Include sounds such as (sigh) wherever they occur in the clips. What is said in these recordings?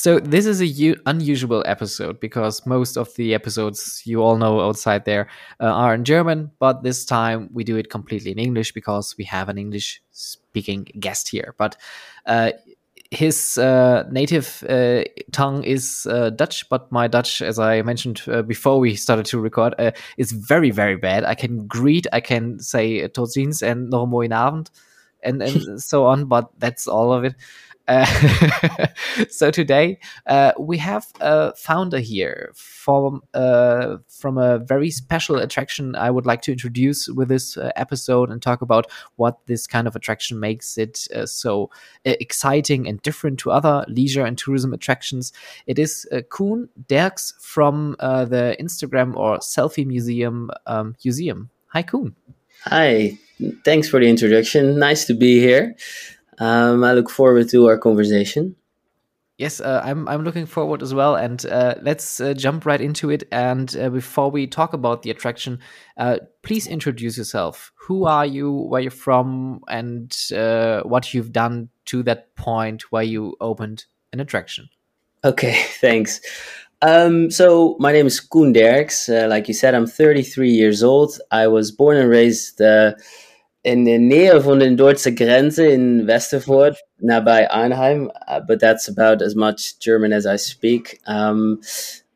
So this is a u- unusual episode because most of the episodes you all know outside there uh, are in German, but this time we do it completely in English because we have an English speaking guest here. But uh, his uh, native uh, tongue is uh, Dutch, but my Dutch, as I mentioned uh, before we started to record, uh, is very, very bad. I can greet, I can say tot ziens and nog een avond, and, and (laughs) so on, but that's all of it. Uh, (laughs) so today uh, we have a founder here from uh, from a very special attraction. I would like to introduce with this uh, episode and talk about what this kind of attraction makes it uh, so uh, exciting and different to other leisure and tourism attractions. It is uh, Koen Derks from the Instagram or Selfie Museum um, Youseum. Hi, Koen. Hi. Thanks for the introduction. Nice to be here. Um, I look forward to our conversation. Yes, uh, I'm. I'm looking forward as well. And uh, let's uh, jump right into it. And uh, before we talk about the attraction, uh, please introduce yourself. Who are you? Where you're from? And uh, what you've done to that point where you opened an attraction. Okay, (laughs) thanks. Um, so my name is Koen Derks. like you said, I'm 33 years old. I was born and raised in the Nähe von den deutschen Grenze in Westervoort, nabei Arnhem, uh, but that's about as much German as I speak. Um,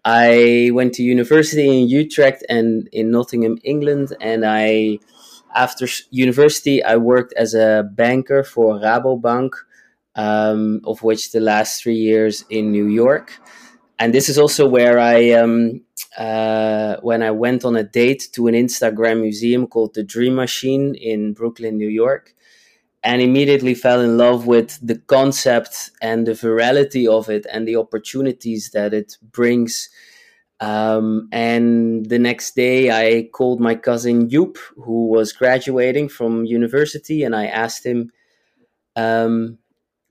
I went to university in Utrecht and in Nottingham, England, and I, after university, I worked as a banker for Rabobank, um, of which the last three years in New York. And this is also where I um, uh, when I went on a date to an Instagram museum called the Dream Machine in Brooklyn, New York, and immediately fell in love with the concept and the virality of it and the opportunities that it brings. Um, and the next day, I called my cousin Joop, who was graduating from university, and I asked him, um,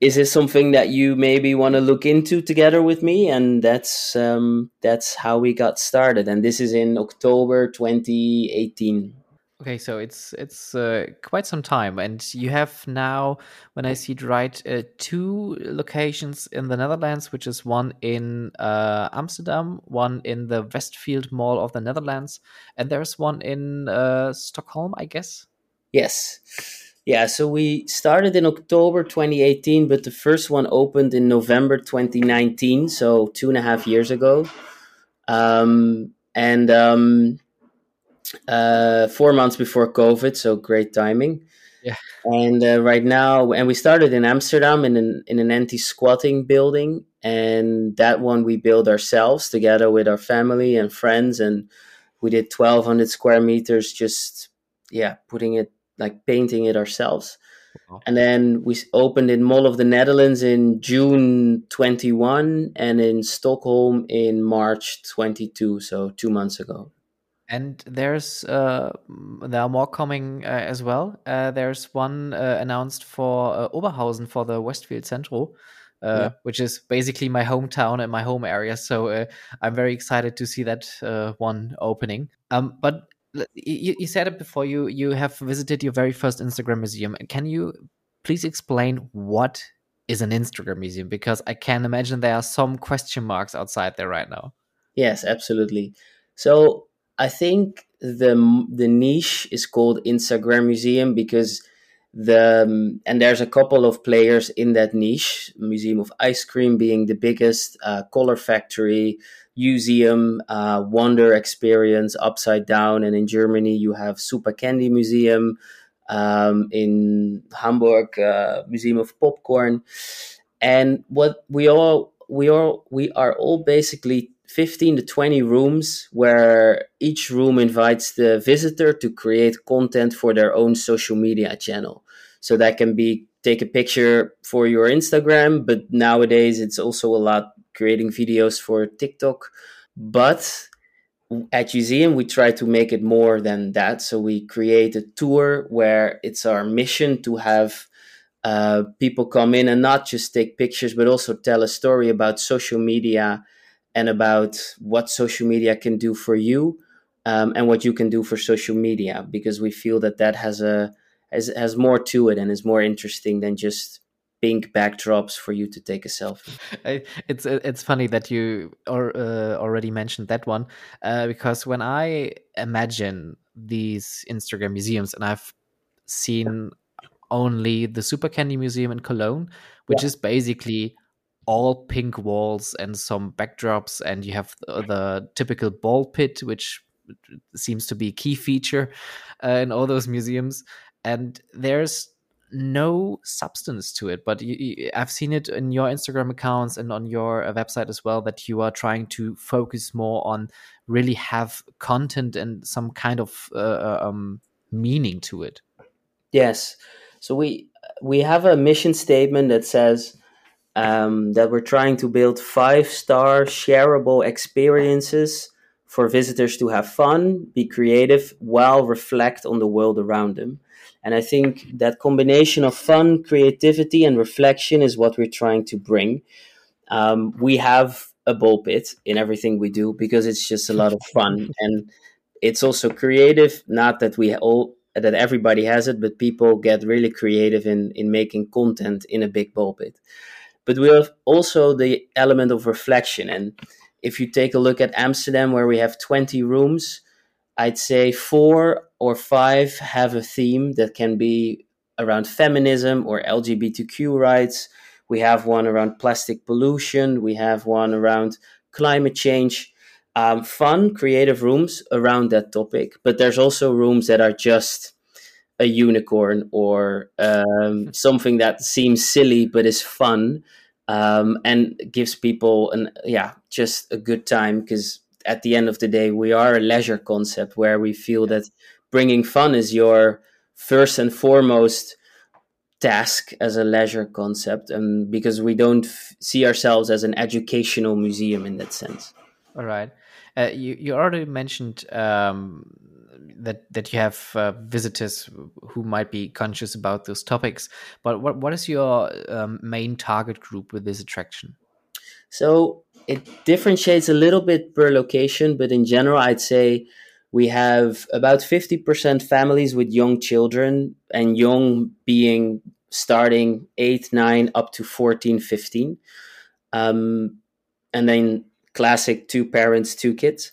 is this something that you maybe want to look into together with me? And that's um, that's how we got started. And this is in october 2018 okay so it's it's uh, quite some time. And you have now when i see it right uh, two locations in the netherlands which is one in uh, amsterdam one in the westfield mall of the netherlands and there's one in uh, stockholm i guess? Yes yeah, so we started in October 2018, but the first one opened in November 2019, so two and a half years ago. Um, and um, uh, four months before COVID, so great timing. Yeah. And uh, right now, and we started in Amsterdam in an, in an anti squatting building. And that one we built ourselves together with our family and friends. And we did 1,200 square meters, just, yeah, putting it like painting it ourselves. And then we opened in Mall of the Netherlands in June 21 and in Stockholm in March 22, so two months ago. And there's uh, there are more coming uh, as well. Uh, there's one uh, announced for uh, Oberhausen for the Westfield Centro, uh, yeah. which is basically my hometown and my home area. So I'm very excited to see that one opening. Um, but you, you said it before you you have visited your very first instagram museum. Can you please explain what is an instagram museum? Because i can imagine there are some question marks outside there right now. Yes absolutely. So i think the the niche is called instagram museum because the um, and there's a couple of players in that niche. Museum of ice cream being the biggest uh, color factory museum uh, wonder experience upside down. And in germany you have super candy museum um, in hamburg uh, museum of popcorn. And what we all we all we are all basically 15 to 20 rooms where each room invites the visitor to create content for their own social media channel. So that can be take a picture for your instagram but nowadays it's also a lot creating videos for TikTok. But at Youseum, we try to make it more than that. So we create a tour where it's our mission to have uh, people come in and not just take pictures, but also tell a story about social media and about what social media can do for you um, and what you can do for social media. Because we feel that that has a has, has more to it and is more interesting than just pink backdrops for you to take a selfie. (laughs) it's it's funny that you or, uh, already mentioned that one uh, because when I imagine these Instagram museums, and I've seen only the Super Candy Museum in Cologne, which yeah. is basically all pink walls and some backdrops, and you have the, the typical ball pit, which seems to be a key feature uh, in all those museums. And there's no substance to it but you, you, i've seen it in your instagram accounts and on your uh, website as well that you are trying to focus more on really have content and some kind of uh, uh um, meaning to it. Yes. So we we have a mission statement that says um, that we're trying to build five star shareable experiences for visitors to have fun be creative while reflect on the world around them and I think that combination of fun, creativity, and reflection is what we're trying to bring. Um, we have a ball pit in everything we do because it's just a lot of fun (laughs) and it's also creative. Not that we all that everybody has it, but people get really creative in in making content in a big ball pit. But we have also the element of reflection. And if you take a look at Amsterdam, where we have 20 rooms, I'd say four or five have a theme that can be around feminism or LGBTQ rights. We have one around plastic pollution. We have one around climate change. Um, fun, creative rooms around that topic. But there's also rooms that are just a unicorn or um, (laughs) something that seems silly but is fun um, and gives people an yeah just a good time because at the end of the day, we are a leisure concept where we feel that bringing fun is your first and foremost task as a leisure concept, and because we don't f- see ourselves as an educational museum in that sense. All right. Uh, you you already mentioned um, that that you have uh, visitors who might be conscious about those topics, but what what is your um, main target group with this attraction? So it differentiates a little bit per location, but in general, I'd say we have about 50% families with young children, and young being starting 8, 9, up to 14, 15. Um, and then classic two parents, two kids.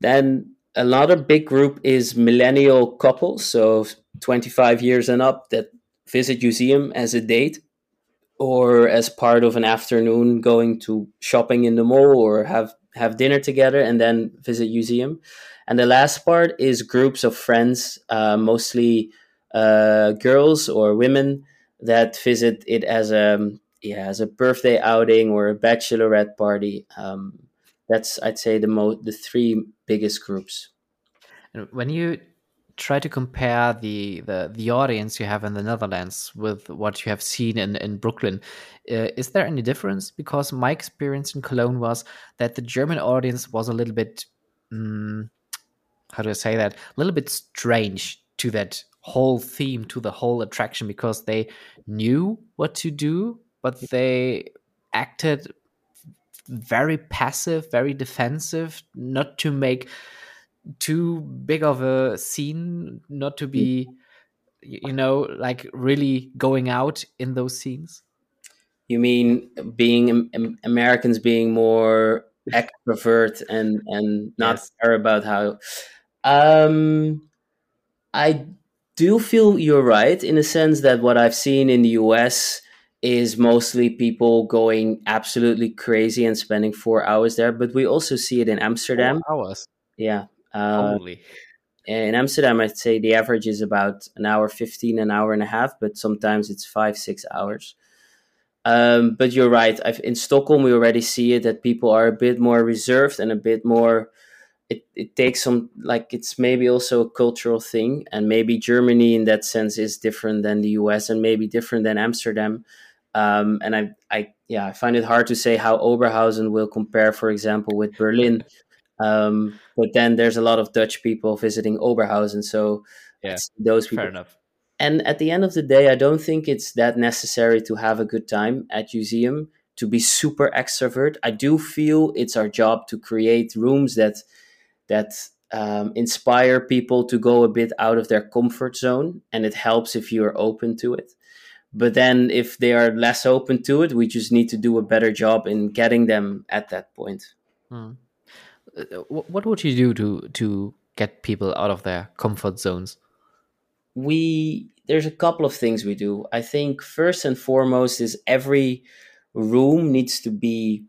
Then another big group is millennial couples, so 25 years and up, that visit Youseum as a date or as part of an afternoon going to shopping in the mall or have have dinner together and then visit Youseum. And the last part is groups of friends uh, mostly uh, girls or women that visit it as a yeah as a birthday outing or a bachelorette party. Um, that's i'd say the most the three biggest groups. And when you try to compare the, the the audience you have in the Netherlands with what you have seen in in Brooklyn. Uh, is there any difference? Because my experience in Cologne was that the German audience was a little bit, um, how do I say that? A little bit strange to that whole theme, to the whole attraction, because they knew what to do, but they acted very passive, very defensive, not to make too big of a scene not to be you know like really going out in those scenes? You mean being americans being more (laughs) extrovert and and not yes. care about how um i do feel you're right in a sense that what i've seen in the us is mostly people going absolutely crazy and spending four hours there but we also see it in amsterdam. four hours? Yeah uh, Holy. In Amsterdam, I'd say the average is about an hour 15, an hour and a half, but sometimes it's five, six hours. Um, but you're right. I've, in Stockholm, we already see it that people are a bit more reserved and a bit more. It, it takes some, like, it's maybe also a cultural thing. And maybe Germany, in that sense, is different than the US and maybe different than Amsterdam. Um, and I, I, yeah, I find it hard to say how Oberhausen will compare, for example, with Berlin. Um, but then there's a lot of Dutch people visiting Oberhausen, so yeah, those people. Fair enough. And at the end of the day, I don't think it's that necessary to have a good time at Youseum to be super extrovert. I do feel it's our job to create rooms that that um, inspire people to go a bit out of their comfort zone, and it helps if you are open to it. but then if they are less open to it we just need to do a better job in getting them at that point hmm. Uh, what would you do to to get people out of their comfort zones we there's a couple of things we do i think first and foremost is every room needs to be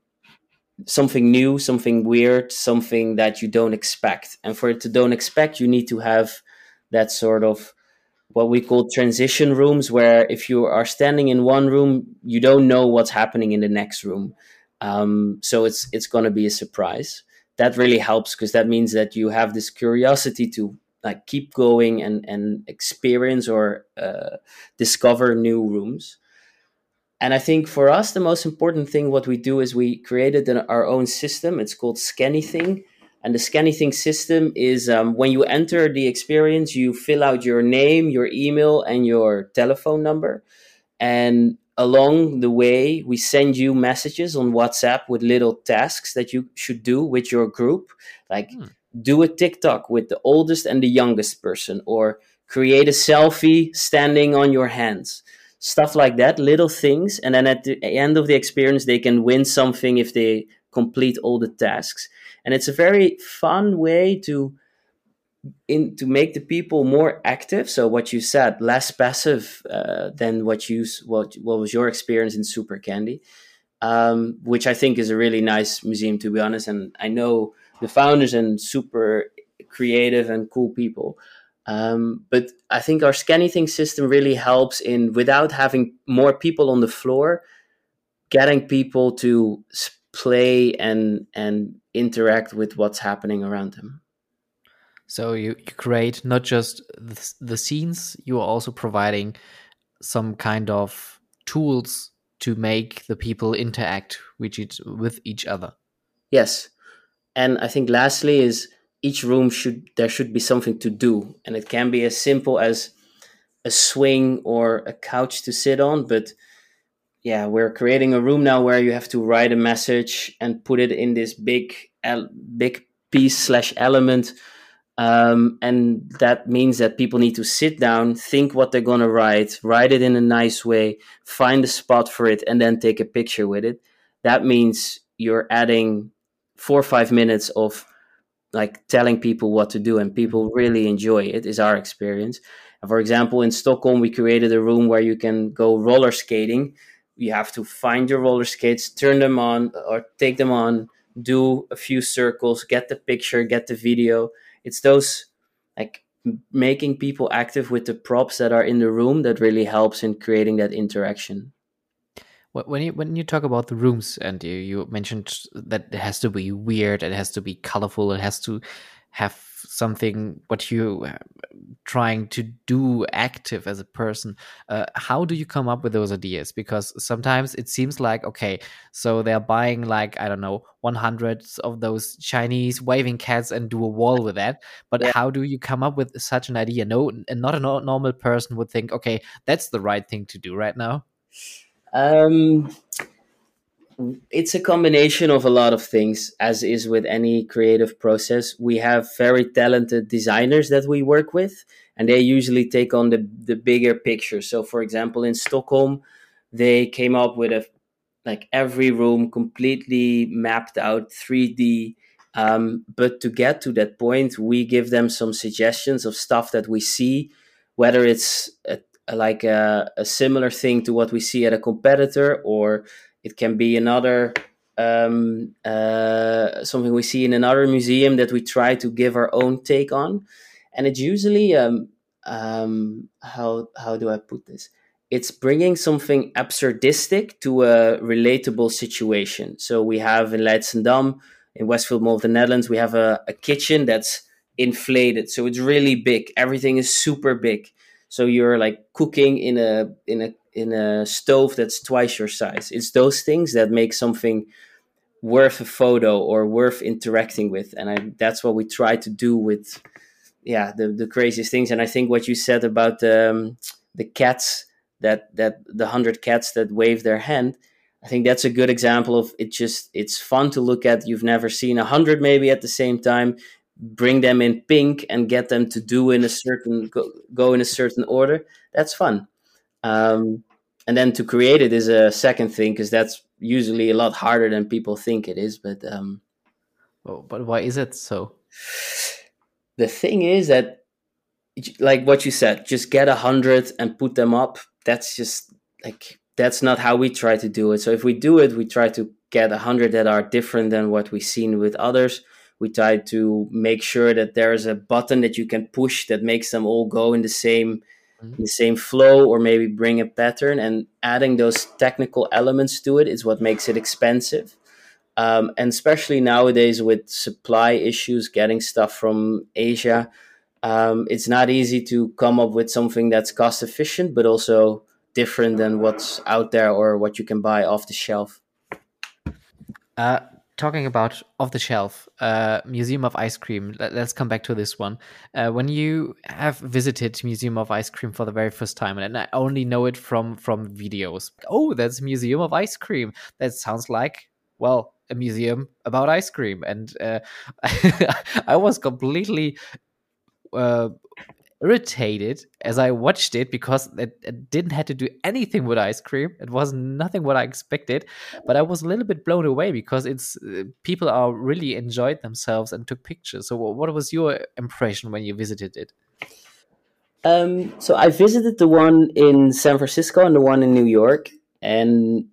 something new something weird something that you don't expect and for it to don't expect you need to have that sort of what we call transition rooms, where if you are standing in one room, you don't know what's happening in the next room. Um, so it's it's going to be a surprise. That really helps because that means that you have this curiosity to like keep going and and experience or uh, discover new rooms. And I think for us, the most important thing what we do is we created an, our own system. It's called Scannything, and the Scannything system is um, when you enter the experience, you fill out your name, your email, and your telephone number. And along the way, we send you messages on WhatsApp with little tasks that you should do with your group, like hmm. do a TikTok with the oldest and the youngest person, or create a selfie standing on your hands. Stuff like that, little things. And then at the end of the experience, they can win something if they complete all the tasks and it's a very fun way to in to make the people more active. So what you said less passive uh, than what you what what was your experience in super candy um, which i think is a really nice museum to be honest. And i know the founders and super creative and cool people. Um, but i think our Scannything system really helps in without having more people on the floor getting people to play and and interact with what's happening around them. So you, you create not just the, the scenes, you are also providing some kind of tools to make the people interact with each, with each other. Yes. And I think lastly is each room should there should be something to do and it can be as simple as a swing or a couch to sit on but yeah, we're creating a room now where you have to write a message and put it in this big, big piece slash element. Um, and that means that people need to sit down, think what they're going to write, write it in a nice way, find a spot for it, and then take a picture with it. That means you're adding four or five minutes of like telling people what to do, and people really enjoy it, is our experience. For example, in Stockholm, we created a room where you can go roller skating you have to find your roller skates, turn them on or take them on, do a few circles, get the picture, get the video. It's those like making people active with the props that are in the room that really helps in creating that interaction. When you when you talk about the rooms and you, you mentioned that it has to be weird, it has to be colorful, it has to have something what you uh, trying to do active as a person uh, how do you come up with those ideas? Because sometimes it seems like okay so they're buying like i don't know 100 of those chinese waving cats and do a wall with that. But yeah. how do you come up with such an idea? No and not a normal person would think okay that's the right thing to do right now. Um it's a combination of a lot of things as is with any creative process. We have very talented designers that we work with and they usually take on the the bigger picture. So for example in stockholm they came up with a like every room completely mapped out 3d um, but to get to that point we give them some suggestions of stuff that we see whether it's a, like a, a similar thing to what we see at a competitor or it can be another um, uh, something we see in another museum that we try to give our own take on, and it's usually um, um, how how do I put this? It's bringing something absurdistic to a relatable situation. So we have in Leidschendam, in Westfield Mall of the Netherlands, we have a, a kitchen that's inflated, so it's really big. Everything is super big. So you're like cooking in a in a in a stove that's twice your size. It's those things that make something worth a photo or worth interacting with, and I, that's what we try to do with yeah the the craziest things. And I think what you said about um, the cats that that the hundred cats that wave their hand. I think that's a good example of it. Just it's fun to look at. You've never seen a hundred maybe at the same time. Bring them in pink and get them to do in a certain go, go in a certain order. That's fun. Um, and then to create it is a second thing because that's usually a lot harder than people think it is. But um, oh, but why is it so? The thing is that, like what you said, just get a hundred and put them up. That's just like that's not how we try to do it. So if we do it, we try to get a hundred that are different than what we've seen with others. We try to make sure that there's a button that you can push that makes them all go in the same. The same flow or maybe bring a pattern and adding those technical elements to it is what makes it expensive. Um, and especially nowadays with supply issues getting stuff from asia um, it's not easy to come up with something that's cost efficient but also different than what's out there or what you can buy off the shelf. Uh, talking about off the shelf uh, museum of ice cream. Let, us come back to this one. Uh, when you have visited museum of ice cream for the very first time and i only know it from from videos. Oh that's museum of ice cream. That sounds like well a museum about ice cream. And uh, (laughs) i was completely uh, irritated as I watched it because it, it, didn't have to do anything with ice cream. It was nothing what I expected, but I was a little bit blown away because it's uh, people are really enjoyed themselves and took pictures. So, what was your impression when you visited it? Um, so I visited the one in San Francisco and the one in New York, and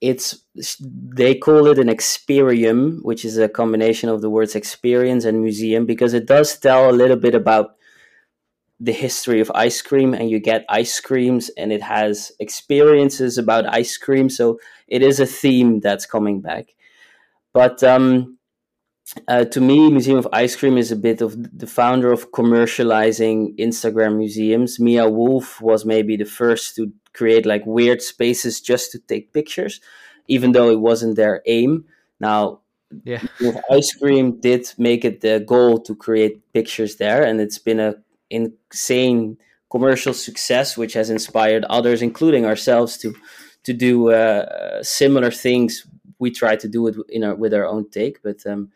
it's they call it an experium, which is a combination of the words experience and museum because it does tell a little bit about the history of ice cream and you get ice creams and it has experiences about ice cream. So it is a theme that's coming back. But um, uh, to me museum of ice cream is a bit of the founder of commercializing instagram museums. Meow Wolf was maybe the first to create like weird spaces just to take pictures even though it wasn't their aim. Now yeah. Ice cream did make it the goal to create pictures there and it's been a insane commercial success, which has inspired others, including ourselves, to to do uh, similar things. We try to do it in our, with our own take, but um,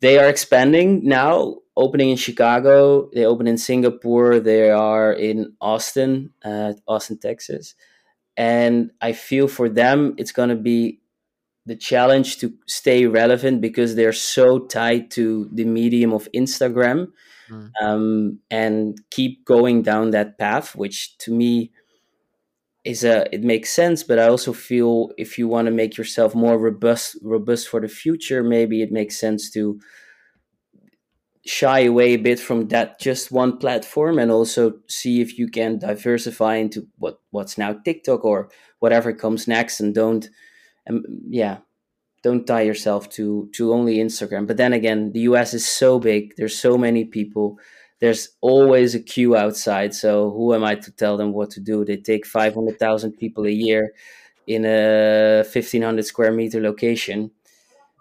they are expanding now. Opening in Chicago, they open in Singapore. They are in Austin, uh, Austin, Texas, and I feel for them it's going to be the challenge to stay relevant because they're so tied to the medium of Instagram mm. um, and keep going down that path, which to me is a it makes sense. But I also feel if you want to make yourself more robust robust for the future, maybe it makes sense to shy away a bit from that just one platform and also see if you can diversify into what what's now TikTok or whatever comes next and don't um, yeah don't tie yourself to to only Instagram. But then again, the US is so big. There's so many people. There's always a queue outside. So who am I to tell them what to do? They take 500,000 people a year in a 1500 square meter location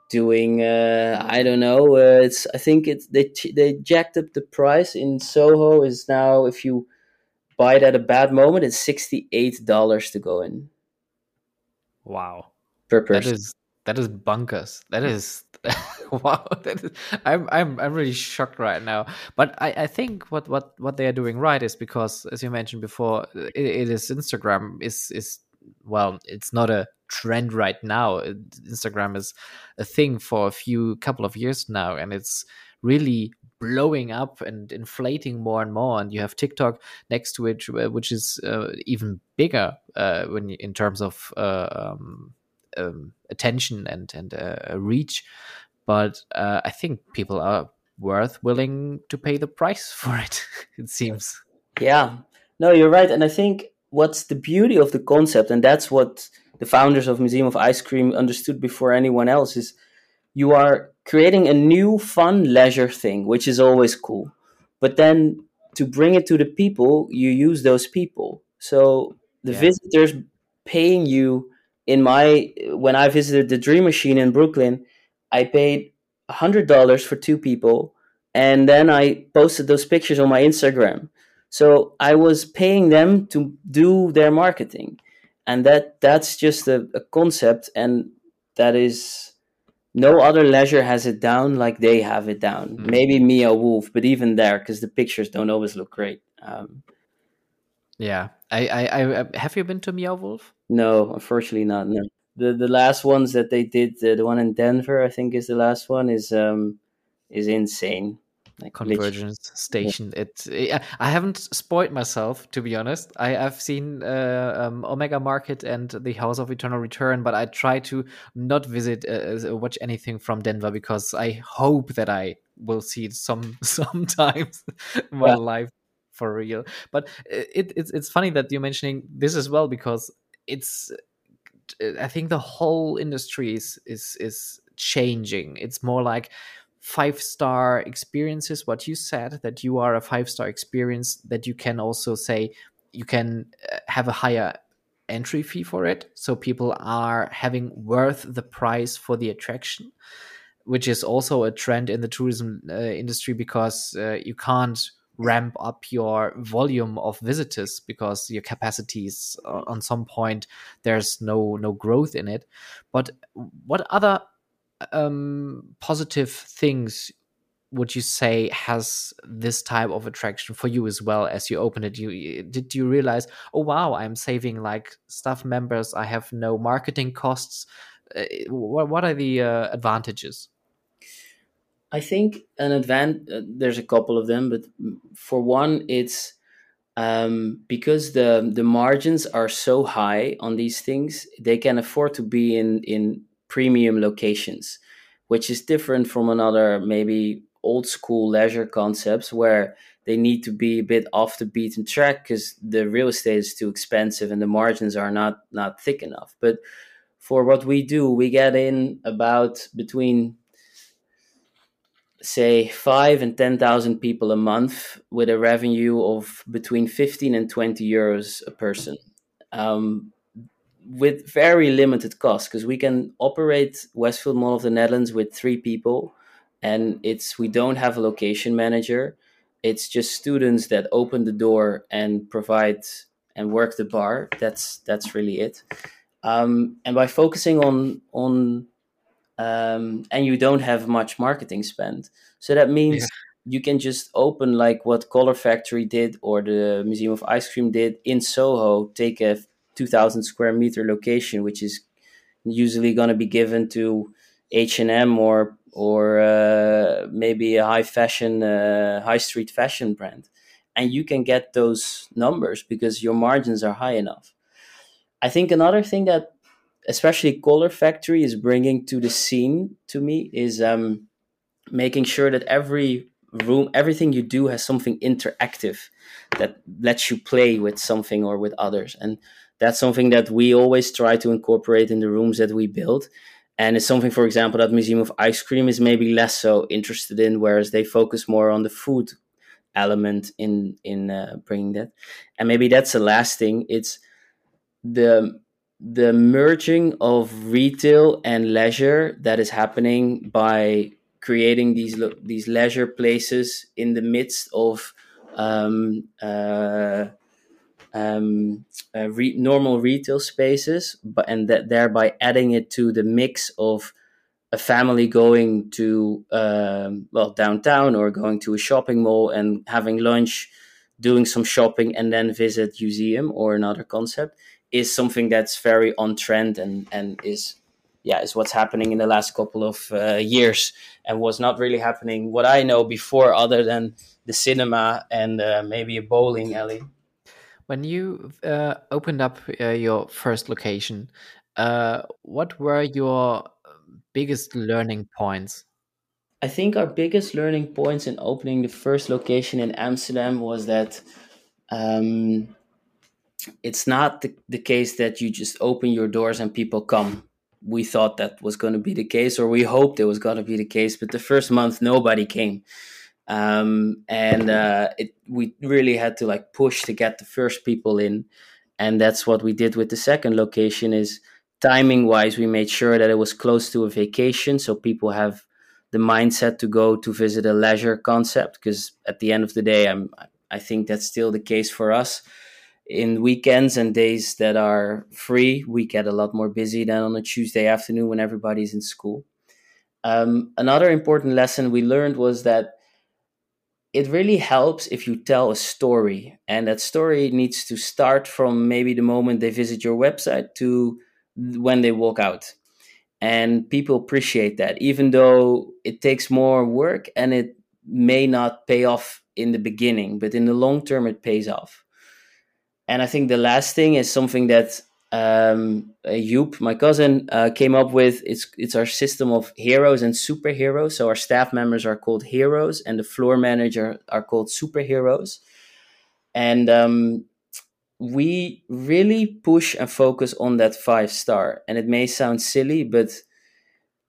doing uh, I don't know. Uh, it's I think it's they they jacked up the price in Soho is now if you buy it at a bad moment it's sixty eight dollars to go in. Wow, per person. That is that is bunkers. That is (laughs) wow. That is, I'm I'm I'm really shocked right now. But I, I think what, what what they are doing right is because as you mentioned before, it, it is Instagram is is well, it's not a trend right now. Instagram is a thing for a few couple of years now, and it's really blowing up and inflating more and more. And you have TikTok next to it, which is uh, even bigger uh, when in terms of uh, um, um, attention and and uh, reach. But uh, I think people are worth willing to pay the price (laughs) for it. it seems. Yeah, no, you're right, and I think what's the beauty of the concept, and that's what the founders of Museum of Ice Cream understood before anyone else is you are creating a new fun leisure thing which is always cool but then to bring it to the people you use those people so the yeah. visitors paying you in my when I visited the Dream Machine in Brooklyn, I paid hundred dollars for two people, and then I posted those pictures on my Instagram. So I was paying them to do their marketing, and that that's just a, a concept, and that is no other leisure has it down like they have it down. Mm. Maybe Meow Wolf, but even there, because the pictures don't always look great. Um, Yeah, I, I, I have you been to Meow Wolf? No, unfortunately not. No, the the last ones that they did, the, the one in Denver, I think, is the last one. Is um is insane. Like Convergence. Station. Yeah. It, it, I haven't spoiled myself to be honest. I have seen uh, um, Omega Mart and the House of Eternal Return, but I try to not visit uh, uh, watch anything from Denver because I hope that I will see it some (laughs) sometimes in my yeah. life for real. But it, it's it's funny that you're mentioning this as well because it's I think the whole industry is is is changing. It's more like five star experiences. What you said that you are a five star experience that you can also say you can uh, have a higher entry fee for it, so people are having worth the price for the attraction, which is also a trend in the tourism uh, industry because uh, you can't ramp up your volume of visitors because your capacities uh, on some point there's no no growth in it. But what other um, positive things would you say has this type of attraction for you as well as you open it? You did you realize oh wow i'm saving like staff members. I have no marketing costs. Uh, what, what are the uh, advantages I think an advantage. Uh, there's a couple of them, but for one, it's um, because the the margins are so high on these things, they can afford to be in in premium locations, which is different from another maybe old school leisure concepts where they need to be a bit off the beaten track because the real estate is too expensive and the margins are not not thick enough. But for what we do, we get in about between say five and 10,000 people a month with a revenue of between 15 and 20 euros a person. Um, with very limited costs because we can operate Westfield Mall of the Netherlands with three people and it's we don't have a location manager. It's just students that open the door and provide and work the bar. That's that's really it. Um, and by focusing on on um, and you don't have much marketing spend. So that means yeah. you can just open like what Color Factory did or the Museum of Ice Cream did in Soho, take a 2000 square meter location, which is usually going to be given to H&M or or uh, maybe a high fashion uh, high street fashion brand and you can get those numbers because your margins are high enough i think another thing that especially Color Factory is bringing to the scene to me is um, making sure that every room, everything you do has something interactive that lets you play with something or with others. And that's something that we always try to incorporate in the rooms that we build. And it's something, for example, that Museum of Ice Cream is maybe less so interested in, whereas they focus more on the food element in in uh, bringing that. And maybe that's the last thing. It's the the merging of retail and leisure that is happening by creating these these leisure places in the midst of um, uh, um, uh, re- normal retail spaces, but and that thereby adding it to the mix of a family going to um, well downtown or going to a shopping mall and having lunch, doing some shopping, and then visit Youseum or another concept is something that's very on trend and and is yeah is what's happening in the last couple of uh, years and was not really happening what I know before other than the cinema and uh, maybe a bowling alley. When you uh, opened up uh, your first location, uh, what were your biggest learning points? I think our biggest learning points in opening the first location in Amsterdam was that um, it's not the, the case that you just open your doors and people come. We thought that was going to be the case, or we hoped it was going to be the case, but the first month nobody came. Um, and uh, it, we really had to like push to get the first people in, and that's what we did with the second location. Is timing wise, we made sure that it was close to a vacation, so people have the mindset to go to visit a leisure concept. Because at the end of the day, I'm I think that's still the case for us in weekends and days that are free, we get a lot more busy than on a Tuesday afternoon when everybody's in school. Um, another important lesson we learned was that it really helps if you tell a story and that story needs to start from maybe the moment they visit your website to when they walk out and people appreciate that even though it takes more work and it may not pay off in the beginning but in the long term it pays off and i think the last thing is something that um, Joop, my cousin, uh, came up with. It's it's our system of heroes and superheroes. So our staff members are called heroes, and the floor manager are called superheroes. And um, we really push and focus on that five star. And it may sound silly, but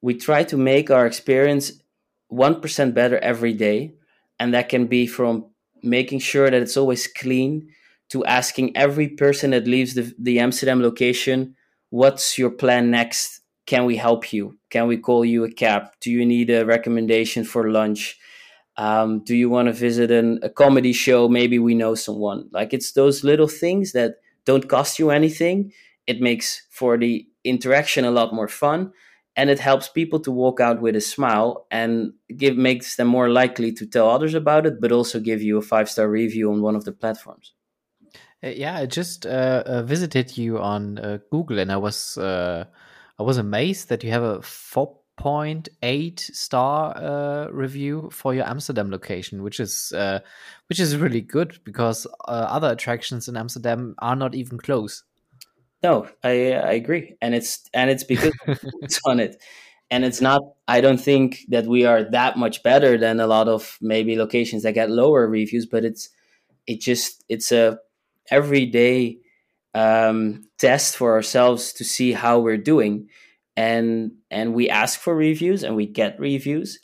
we try to make our experience one percent better every day, and that can be from making sure that it's always clean to asking every person that leaves the, the Amsterdam location, what's your plan next? Can we help you? Can we call you a cab? Do you need a recommendation for lunch? Um, do you want to visit an, a comedy show? Maybe we know someone. Like it's those little things that don't cost you anything. It makes for the interaction a lot more fun and it helps people to walk out with a smile and give makes them more likely to tell others about it but also give you a five star review on one of the platforms yeah, I just uh, uh, visited you on uh, Google, and I was uh, I was amazed that you have a four point eight star uh, review for your Amsterdam location, which is which is really good because other attractions in Amsterdam are not even close. No, I I agree, and it's and it's because it's (laughs) on it, and it's not. I don't think that we are that much better than a lot of maybe locations that get lower reviews, but it's it just it's a everyday um, test for ourselves to see how we're doing. And and we ask for reviews and we get reviews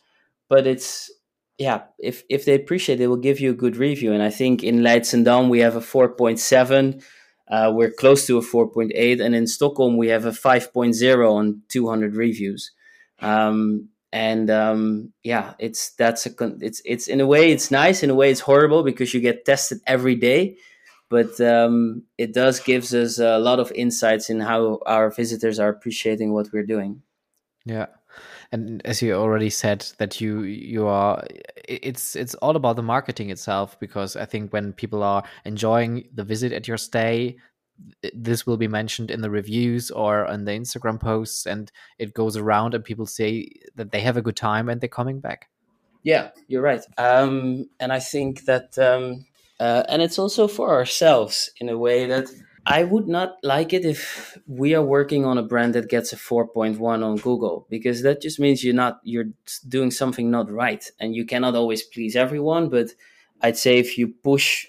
but it's yeah if if they appreciate they will give you a good review. And i think in Leidschendam we have a 4.7 uh, we're close to a 4.8 and in stockholm we have a 5.0 on 200 reviews. Um, and um, yeah it's that's a it's it's in a way it's nice. In a way it's horrible because you get tested every day but um, it does gives us a lot of insights in how our visitors are appreciating what we're doing. Yeah. And as you already said that you you are it's it's all about the marketing itself because i think when people are enjoying the visit at your stay this will be mentioned in the reviews or on the instagram posts and it goes around and people say that they have a good time and they're coming back. Yeah you're right. Um, and i think that um, uh, and it's also for ourselves in a way that I would not like it if we are working on a brand that gets a 4.1 on Google because that just means you're not you're doing something not right and you cannot always please everyone but I'd say if you push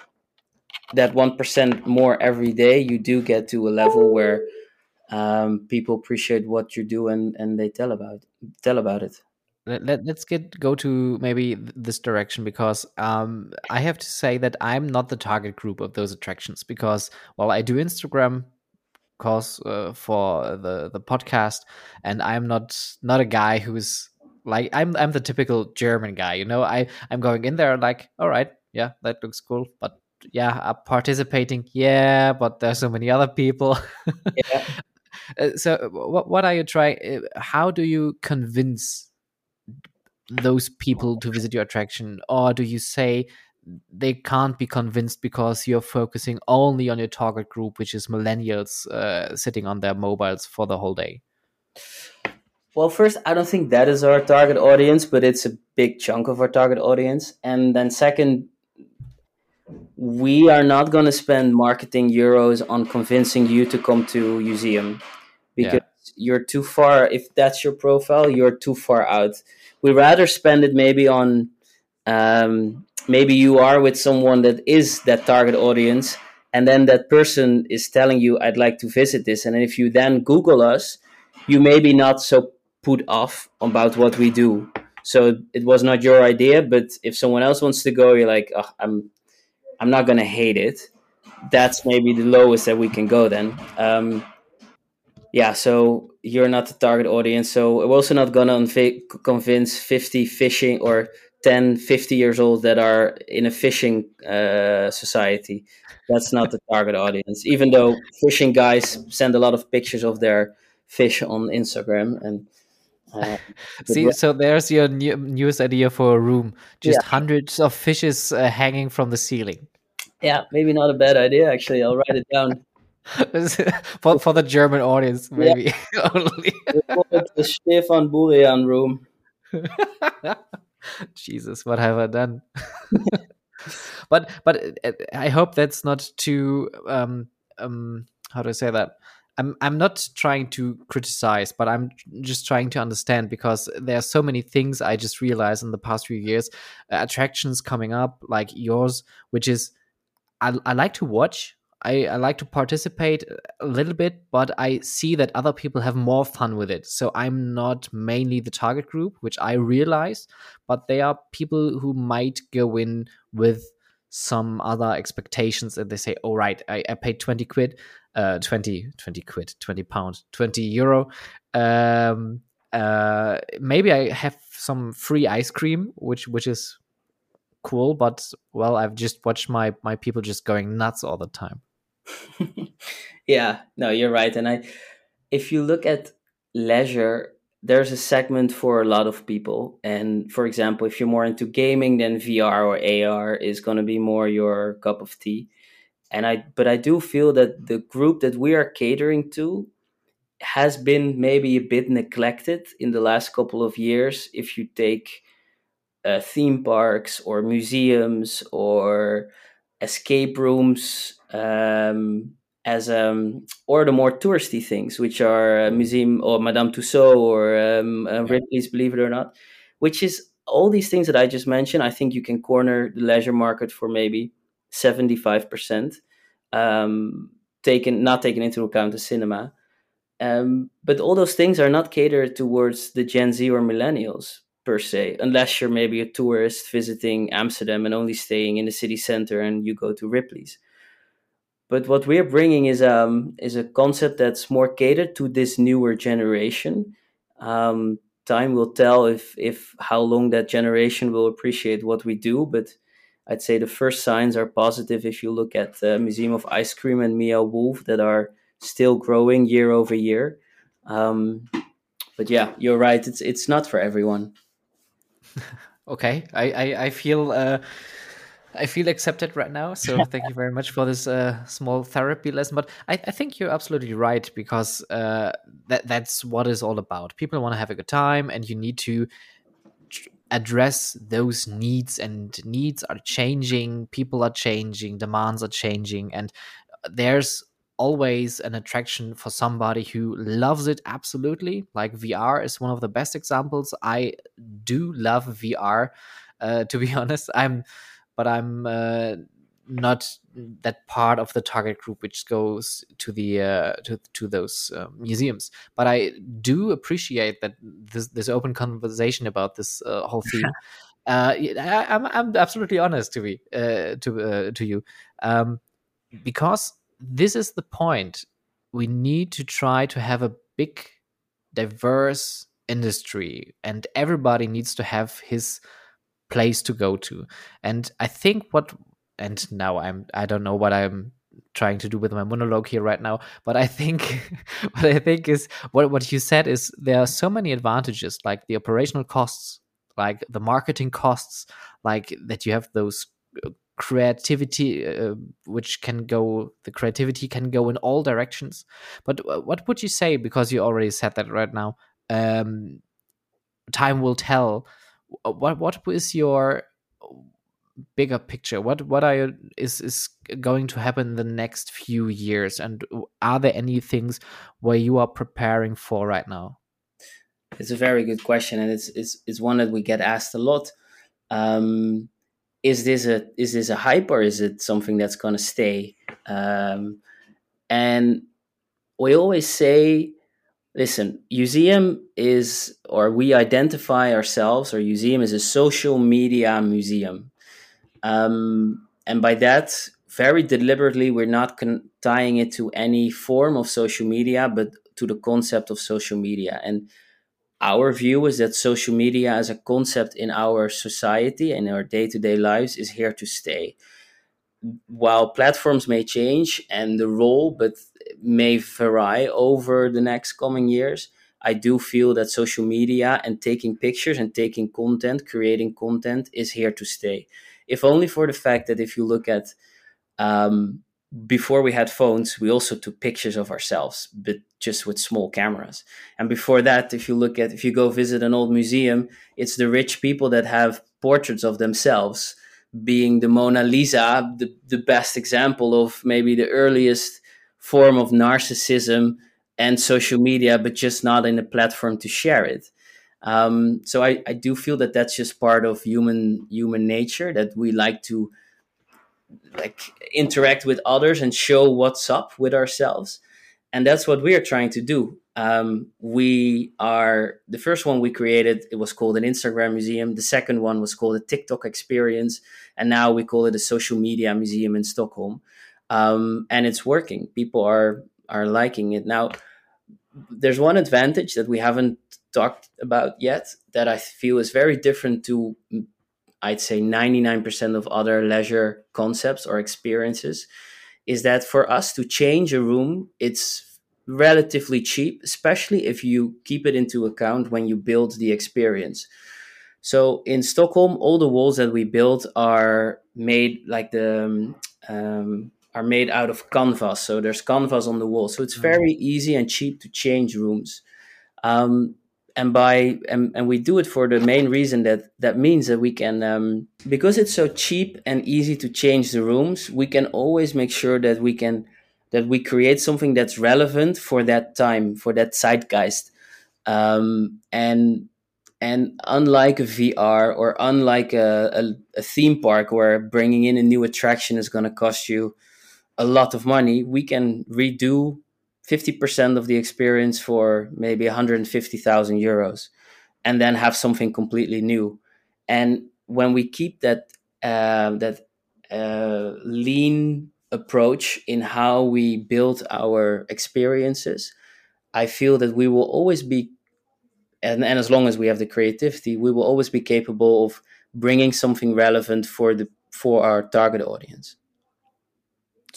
that 1% more every day you do get to a level where um, people appreciate what you do and, and they tell about tell about it let, let, us get go to maybe this direction because um, I have to say that I'm not the target group of those attractions because while I do Instagram cause uh, for the the podcast and I'm not not a guy who's like I'm I'm the typical German guy you know I I'm going in there like all right yeah that looks cool but yeah I'm participating yeah but there's so many other people yeah. (laughs) uh, so what what are you trying uh, how do you convince those people to visit your attraction or do you say they can't be convinced because you're focusing only on your target group which is millennials uh, sitting on their mobiles for the whole day? Well first i don't think that is our target audience but it's a big chunk of our target audience. And then second we are not going to spend marketing euros on convincing you to come to Youseum because yeah. you're too far if that's your profile you're too far out we rather spend it maybe on um, maybe you are with someone that is that target audience and then that person is telling you i'd like to visit this. And if you then google us you may be not so put off about what we do. So it was not your idea but if someone else wants to go you're like oh, i'm i'm not gonna hate it. That's maybe the lowest that we can go then. Um, yeah, so you're not the target audience. So we're also not gonna convince 50 fishing or 10, 50 years old that are in a fishing uh, society. That's not the target audience. Even though fishing guys send a lot of pictures of their fish on Instagram, and Uh, (laughs) See, so there's your new, newest idea for a room. Just yeah. hundreds of fishes uh, hanging from the ceiling. Yeah, maybe not a bad idea. Actually, I'll write it down. (laughs) for for the German audience, maybe yeah. (laughs) only. the Stefan Burian room. (laughs) Jesus, what have I done? but but uh, I hope that's not too um um how do I say that? I'm I'm not trying to criticize, but I'm just trying to understand because there are so many things I just realized in the past few years, uh, attractions coming up like yours, which is I, I like to watch. I, I like to participate a little bit, but I see that other people have more fun with it. So I'm not mainly the target group, which I realize, but there are people who might go in with some other expectations and they say, oh, right, I, I paid 20 quid uh, 20, 20 quid, 20 pounds, 20 euro. Um, uh, maybe I have some free ice cream, which which is cool. But well, I've just watched my my people just going nuts all the time. (laughs) yeah, no, you're right. And I, if you look at leisure, there's a segment for a lot of people. And for example, if you're more into gaming, then VR or AR is going to be more your cup of tea and i but i do feel that the group that we are catering to has been maybe a bit neglected in the last couple of years if you take uh, theme parks or museums or escape rooms um, as um, or the more touristy things which are museum or madame tussauds or um, uh, ripley's believe it or not which is all these things that i just mentioned i think you can corner the leisure market for maybe 75%, um, taken not taken into account the cinema. Um, but all those things are not catered towards the Gen Z or millennials per se, unless you're maybe a tourist visiting Amsterdam and only staying in the city center and you go to Ripley's. But what we're bringing is um is a concept that's more catered to this newer generation. Um, time will tell if if how long that generation will appreciate what we do, but I'd say the first signs are positive if you look at the Museum of Ice Cream and Meow Wolf that are still growing year over year. Um, but yeah, you're right. It's it's not for everyone. (laughs) okay, I I, I feel. Uh... I feel accepted right now. So (laughs) thank you very much for this uh, small therapy lesson. But I, I, think you're absolutely right because uh, that that's what it's all about. People want to have a good time, and you need to address those needs and needs are changing people are changing demands are changing and there's always an attraction for somebody who loves it absolutely like vr is one of the best examples i do love vr uh, to be (laughs) honest i'm but i'm uh, not that part of the target group which goes to the uh, to, to those uh, museums. But i do appreciate that this this open conversation about this uh, whole theme. (laughs) Uh, I, am I'm, I'm absolutely honest to be uh, to uh, to you. Um, because this is the point. We need to try to have a big diverse industry and everybody needs to have his place to go to. And i think what and now I'm I don't know what I'm trying to do with my monologue here right now but i think (laughs) what i think is what what you said is there are so many advantages like the operational costs like the marketing costs like that you have those uh, creativity uh, which can go the creativity can go in all directions. But what would you say because you already said that right now um time will tell what what is your bigger picture? What what are is is going to happen in the next few years? And are there any things where you are preparing for right now? It's a very good question and it's it's, it's one that we get asked a lot. Um, is this a is this a hype or is it something that's going to stay? Um, and we always say listen Youseum is or we identify ourselves or Youseum is a social media museum um, and by that, very deliberately, we're not con- tying it to any form of social media, but to the concept of social media. And our view is that social media as a concept in our society and our day to day lives is here to stay. While platforms may change and the role, but may vary over the next coming years, I do feel that social media and taking pictures and taking content, creating content is here to stay. If only for the fact that if you look at um, before we had phones, we also took pictures of ourselves, but just with small cameras. And before that, if you look at, if you go visit an old museum, it's the rich people that have portraits of themselves, being the Mona Lisa, the, the best example of maybe the earliest form of narcissism and social media, but just not in a platform to share it. Um, so I, I do feel that that's just part of human human nature that we like to like interact with others and show what's up with ourselves. And that's what we are trying to do. Um, we are the first one we created it was called an instagram museum. The second one was called a tiktok experience. And now we call it a social media museum in stockholm um, and it's working people are are liking it now there's one advantage that we haven't talked about yet that i feel is very different to I'd say 99% of other leisure concepts or experiences is that for us to change a room, it's relatively cheap, especially if you keep it into account when you build the experience. So in Stockholm, all the walls that we built are made like the um, um are made out of canvas. So there's canvas on the wall. So it's mm. very easy and cheap to change rooms. Um, and by and, and we do it for the main reason that that means that we can um, because it's so cheap and easy to change the rooms we can always make sure that we can that we create something that's relevant for that time for that zeitgeist um, and and unlike a VR or unlike a, a, a theme park where bringing in a new attraction is going to cost you a lot of money, we can redo 50% of the experience for maybe 150,000 euros and then have something completely new. And when we keep that uh, that uh, lean approach in how we build our experiences, I feel that we will always be, and, and as long as we have the creativity, we will always be capable of bringing something relevant for the for our target audience.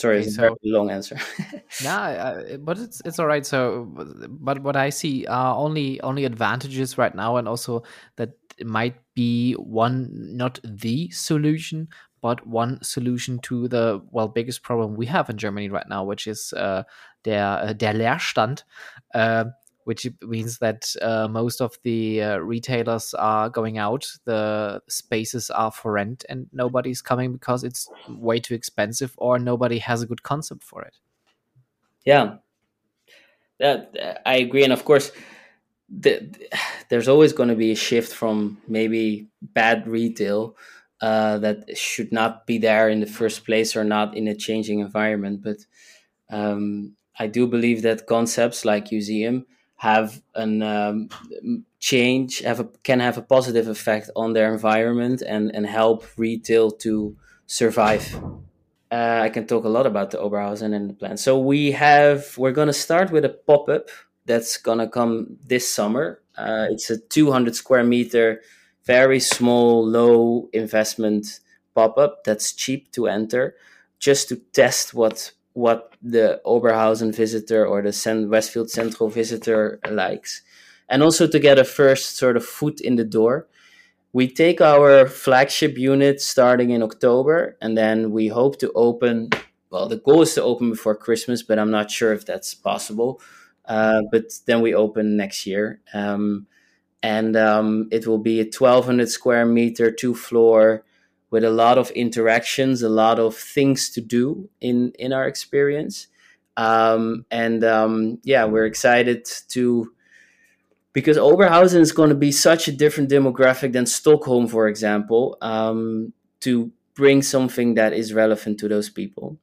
Sorry, it's a very long answer. (laughs) nah, but it's it's all right. So, but what I see are only only advantages right now, and also that it might be one not the solution, but one solution to the well biggest problem we have in Germany right now, which is uh, der uh, der Leerstand. Uh, which means that uh, most of the uh, retailers are going out. The spaces are for rent, and nobody's coming because it's way too expensive, or nobody has a good concept for it. Yeah, that I agree, and of course, the, there's always going to be a shift from maybe bad retail uh, that should not be there in the first place or not in a changing environment, but. Um, I do believe that concepts like Youseum have an um, change have a, can have a positive effect on their environment and and help retail to survive. Uh, i can talk a lot about the oberhausen and the plan. So we have we're to start with a pop-up that's going to come this summer. Uh, it's a 200 square meter very small low investment pop-up that's cheap to enter just to test what what the Oberhausen visitor or the Westfield Centro visitor likes, and also to get a first sort of foot in the door. We take our flagship unit starting in October, and then we hope to open. Well, the goal is to open before Christmas, but I'm not sure if that's possible. Uh, but then we open next year, um, and um, it will be a 1,200 square meter, two floor with a lot of interactions, a lot of things to do in in our experience. Um, and um, yeah, we're excited to because Oberhausen is going to be such a different demographic than Stockholm, for example, um, to bring something that is relevant to those people.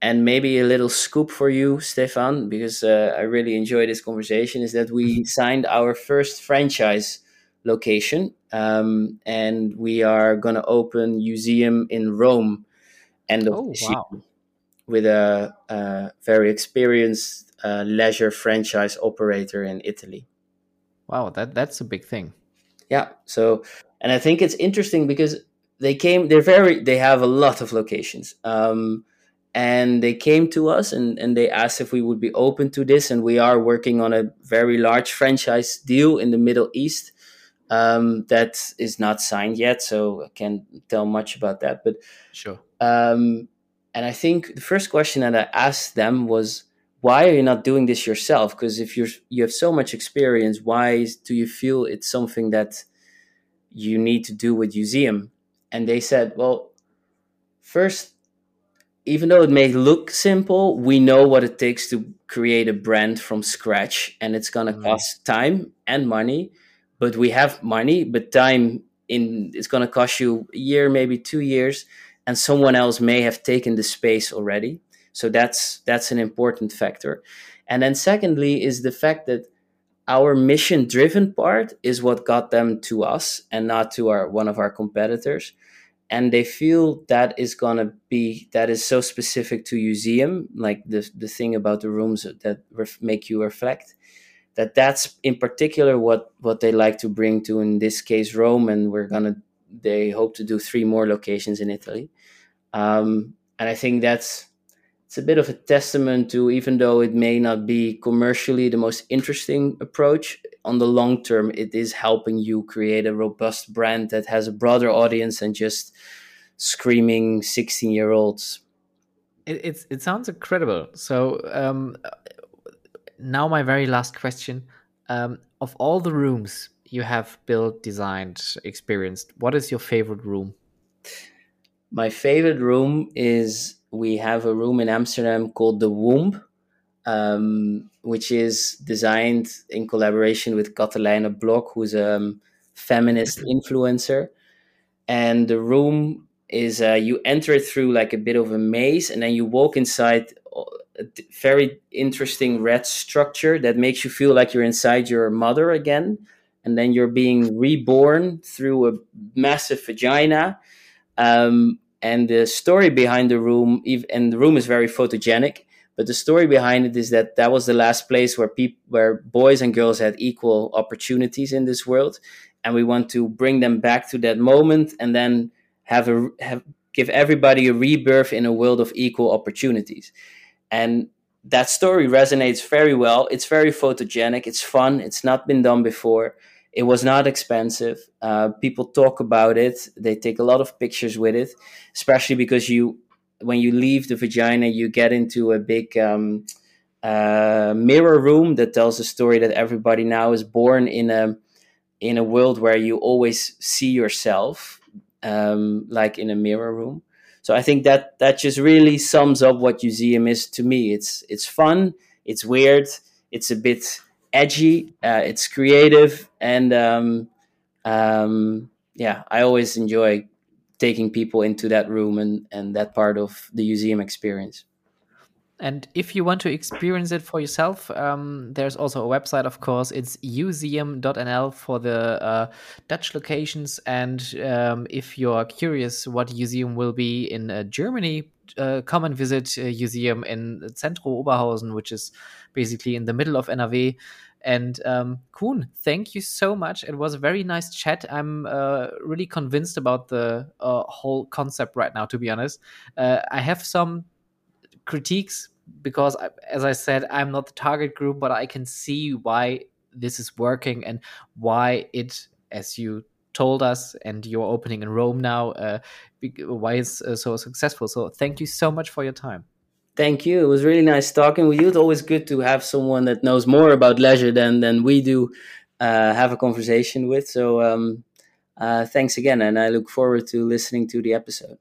And maybe a little scoop for you, Stefan, because uh, I really enjoy this conversation, is that we (laughs) signed our first franchise location. Um, and we are going to open Youseum in Rome end of oh, this wow. year with a, a very experienced uh, leisure franchise operator in Italy. Wow, that that's a big thing. Yeah. So, and I think it's interesting because they came. They're very. They have a lot of locations. Um, and they came to us and, and they asked if we would be open to this and we are working on a very large franchise deal in the middle east um, that is not signed yet so i can't tell much about that but sure um, and i think the first question that i asked them was why are you not doing this yourself because if you're you have so much experience why do you feel it's something that you need to do with Youseum and they said well first even though it may look simple, we know what it takes to create a brand from scratch, and it's going to mm. cost time and money. But we have money, but time in it's going to cost you a year, maybe two years, and someone else may have taken the space already. So that's that's an important factor. And then secondly is the fact that our mission driven part is what got them to us and not to our one of our competitors and they feel that is gonna be that is so specific to Youseum like the the thing about the rooms that ref, make you reflect that that's in particular what what they like to bring to in this case rome and we're gonna they hope to do three more locations in italy. Um, and i think that's it's a bit of a testament to even though it may not be commercially the most interesting approach on the long term it is helping you create a robust brand that has a broader audience than just screaming 16 year olds it, it's, it sounds incredible. So um, now my very last question um, of all the rooms you have built designed experienced what is your favorite room my favorite room is we have a room in Amsterdam called the Womb, um, which is designed in collaboration with Catalina Blok, who's a um, feminist (laughs) influencer. And the room is uh, you enter it through like a bit of a maze, and then you walk inside a very interesting red structure that makes you feel like you're inside your mother again. And then you're being reborn through a massive vagina. Um, and the story behind the room and the room is very photogenic but the story behind it is that that was the last place where people where boys and girls had equal opportunities in this world and we want to bring them back to that moment and then have a have give everybody a rebirth in a world of equal opportunities and that story resonates very well it's very photogenic it's fun it's not been done before it was not expensive. Uh, people talk about it. They take a lot of pictures with it, especially because you, when you leave the vagina, you get into a big um, uh, mirror room that tells a story that everybody now is born in a in a world where you always see yourself, um, like in a mirror room. So I think that that just really sums up what Youseum is to me. It's it's fun. It's weird. It's a bit edgy. Uh, it's creative, and um, um, yeah, I always enjoy taking people into that room and and that part of the museum experience. And if you want to experience it for yourself, um, there's also a website, of course. It's youseum.nl for the uh, Dutch locations. And um, if you're curious what Youseum will be in uh, Germany, uh, come and visit a museum in Centro Oberhausen, which is basically in the middle of NRW. And um, Koen, thank you so much. It was a very nice chat. I'm uh, really convinced about the uh, whole concept right now, to be honest. Uh, I have some critiques because, as I said, I'm not the target group, but I can see why this is working and why it, as you told us, and you're opening in Rome now, uh, why it's uh, so successful. So, thank you so much for your time. Thank you. It was really nice talking with you. It's always good to have someone that knows more about leisure than than we do uh, have a conversation with. So um, uh, thanks again, and I look forward to listening to the episode.